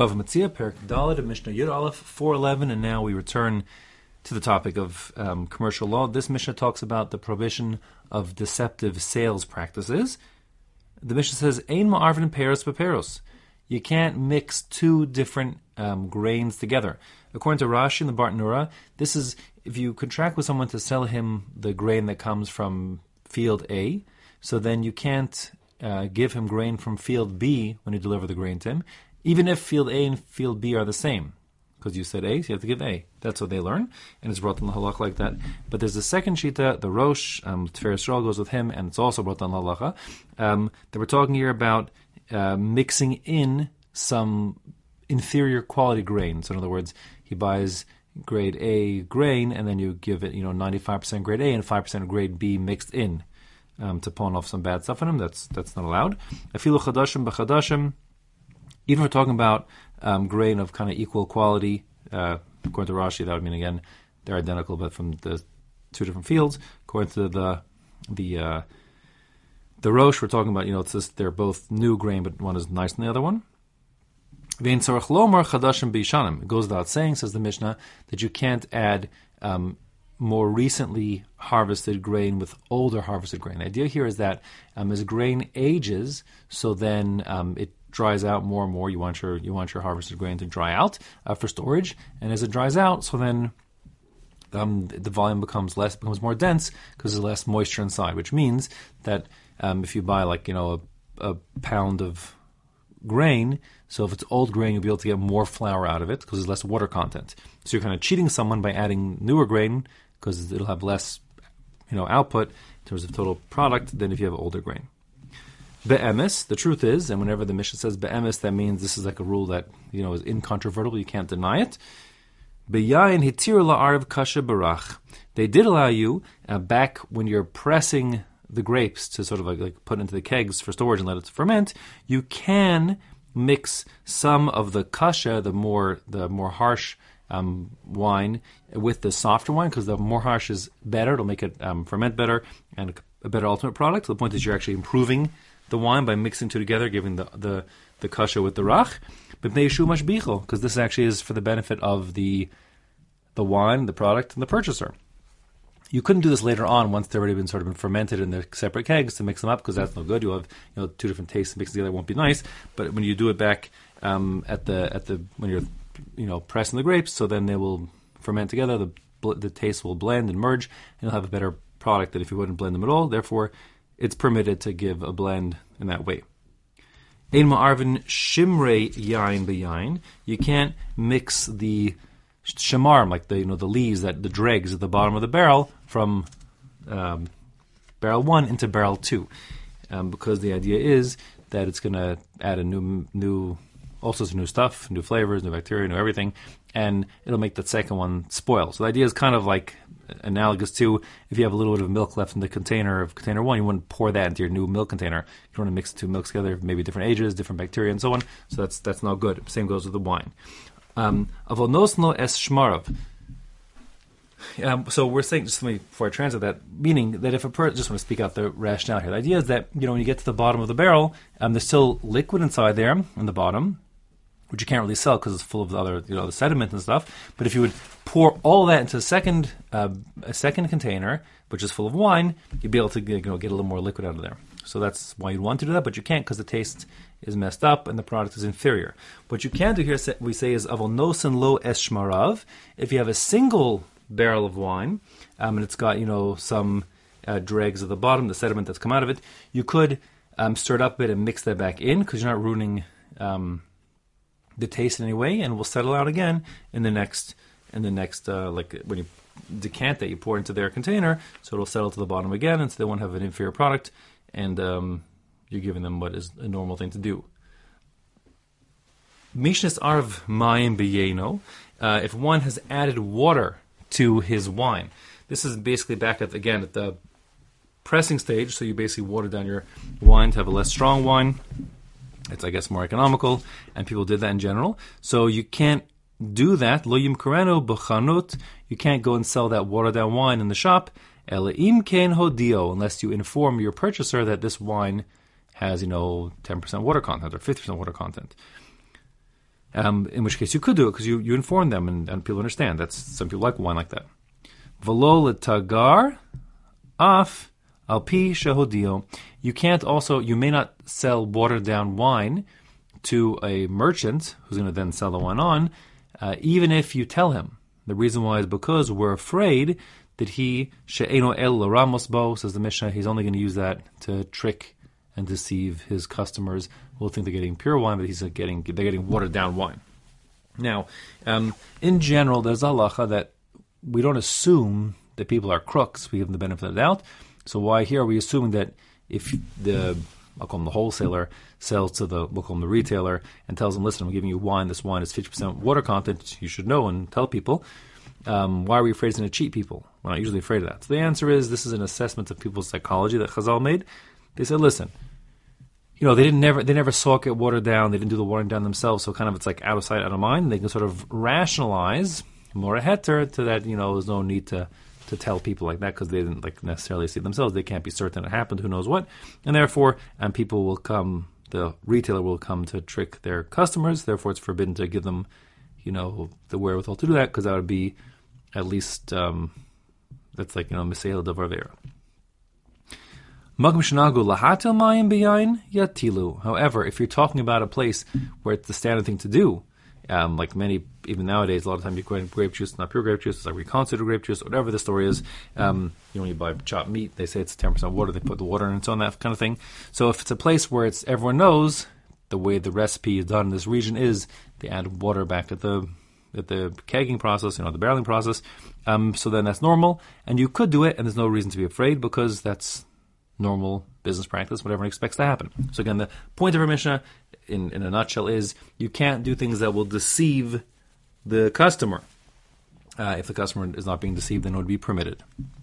Bava Metzia, Perik Dalit of Mishnah Yud Aleph 411, and now we return to the topic of um, commercial law. This Mishnah talks about the prohibition of deceptive sales practices. The Mishnah says, Ein ma'arvin peros beperos. You can't mix two different um, grains together. According to Rashi in the Bartenura, this is if you contract with someone to sell him the grain that comes from field A, so then you can't uh, give him grain from field B when you deliver the grain to him even if field A and field B are the same. Because you said A, so you have to give A. That's what they learn, and it's brought in the halach like that. But there's a second shita, the Rosh, um, Tiferes Shol goes with him, and it's also brought in the halacha. Um, that we're talking here about uh, mixing in some inferior quality grain. So in other words, he buys grade A grain, and then you give it, you know, 95% grade A and 5% grade B mixed in um, to pawn off some bad stuff on him. That's that's not allowed. Afilu chadashim b'chadashim even if we're talking about um, grain of kind of equal quality, uh, according to Rashi, that would mean again they're identical, but from the two different fields. According to the the uh, the Rosh, we're talking about you know it's just they're both new grain, but one is nicer than the other one. It goes without saying, says the Mishnah, that you can't add um, more recently harvested grain with older harvested grain. The idea here is that um, as grain ages, so then um, it dries out more and more. You want your you want your harvested grain to dry out uh, for storage, and as it dries out, so then um, the volume becomes less, becomes more dense because there's less moisture inside. Which means that um, if you buy like you know a, a, pound of grain, so if it's old grain, you'll be able to get more flour out of it because there's less water content. So you're kind of cheating someone by adding newer grain because it'll have less you know output in terms of total product than if you have older grain. Be'emes, the truth is, and whenever the Mishnah says be'emes, that means this is like a rule that you know is incontrovertible. You can't deny it. Be'yayin hitir la'arv kasha barach. They did allow you uh, back when you're pressing the grapes to sort of like, like put into the kegs for storage and let it ferment. You can mix some of the kasha, the more the more harsh um, wine, with the softer wine because the more harsh is better. It'll make it um, ferment better and a better ultimate product. The point is you're actually improving the wine by mixing two together, giving the the, the kasha with the rach. But because this actually is for the benefit of the the wine, the product, and the purchaser. You couldn't do this later on once they've already been sort of been fermented in their separate kegs to mix them up because that's no good. You'll have you know two different tastes mixed together won't be nice. But when you do it back um, at the at the when you're you know pressing the grapes, so then they will ferment together. The the taste will blend and merge, and you'll have a better product than if you wouldn't blend them at all. Therefore, it's permitted to give a blend in that way. Ein ma'arvin shimrei yain beyain. You can't mix the shamarm, like the you know the leaves that the dregs at the bottom of the barrel, from um, barrel one into barrel two, um, because the idea is that it's going to add a new new all sorts of new stuff, new flavors, new bacteria, new everything, and it'll make the second one spoil. So the idea is kind of like analogous to if you have a little bit of milk left in the container of container one, you wouldn't pour that into your new milk container. You want to mix the two milks together, maybe different ages, different bacteria, and so on. So that's that's not good. Same goes with the wine. Um, Avonosno es shmarov. Um, so we're saying just me before I translate that, meaning that if a person just want to speak out the rationale here, the idea is that you know when you get to the bottom of the barrel, um, there's still liquid inside there in the bottom, which you can't really sell because it's full of other, you know, the sediment and stuff. But if you would pour all that into a second, uh, a second container, which is full of wine, you'd be able to you know, get a little more liquid out of there. So that's why you'd want to do that, but you can't because the taste is messed up and the product is inferior. What you can do here, we say, is avonosen lo eshmarav. If you have a single barrel of wine um, and it's got you know some uh, dregs at the bottom, the sediment that's come out of it, you could um, stir it up a bit and mix that back in because you're not ruining um, the taste anyway, and will settle out again in the next in the next uh, like when you decant that you pour into their container, so it'll settle to the bottom again, and so they won't have an inferior product, and um, you're giving them what is a normal thing to do. Mishnas arv mayim beyeno. Uh, if one has added water to his wine, this is basically back at again at the pressing stage. So you basically water down your wine to have a less strong wine. It's, I guess, more economical, and people did that in general. So you can't do that. Lo yimkarenu b'chanut. You can't go and sell that watered down wine in the shop. Elaim ken hodio, unless you inform your purchaser that this wine has, you know, 10% water content or 50% water content. Um, in which case you could do it because you, you inform them and, and people understand. That's some people like wine like that. Velo tagar af alpi shehodio. You can't also you may not sell watered down wine to a merchant who's going to then sell the wine on, uh, even if you tell him. The reason why is because we're afraid that he she'eno el ramos bo says the Mishnah. He's only going to use that to trick and deceive his customers. Will think they're getting pure wine, but he's getting they're getting watered down wine. Now, um, in general, there's halacha that we don't assume that people are crooks. We give them the benefit of the doubt. So why here are we assuming that if the I'll call him the wholesaler sells to the we'll call him the retailer and tells them, listen, I'm giving you wine. This wine is 50% water content. You should know and tell people. Um, why are we afraid it's going to cheat people? We're not usually afraid of that. So the answer is this is an assessment of people's psychology that Chazal made. They said, listen, you know, they didn't never they never saw it watered down. They didn't do the watering down themselves. So kind of it's like out of sight, out of mind. They can sort of rationalize more heter to that. You know, there's no need to to tell people like that because they didn't like necessarily see themselves. They can't be certain it happened. Who knows what? And therefore, and people will come. The retailer will come to trick their customers. Therefore, it's forbidden to give them, you know, the wherewithal to do that because that would be at least um, that's like you know misayel davar However, if you're talking about a place where it's the standard thing to do, um, like many, even nowadays, a lot of times you go grape juice, not pure grape juice, it's like reconstituted grape juice, whatever the story is. Um, you know, when you buy chopped meat, they say it's 10% water, they put the water in and so on, that kind of thing. So if it's a place where it's everyone knows the way the recipe is done in this region is they add water back at the at the kegging process, you know, the barreling process. Um, so then that's normal, and you could do it, and there's no reason to be afraid because that's normal business practice, what everyone expects to happen. So again, the point of our Mishnah, in, in a nutshell, is you can't do things that will deceive the customer. Uh, if the customer is not being deceived, then it would be permitted.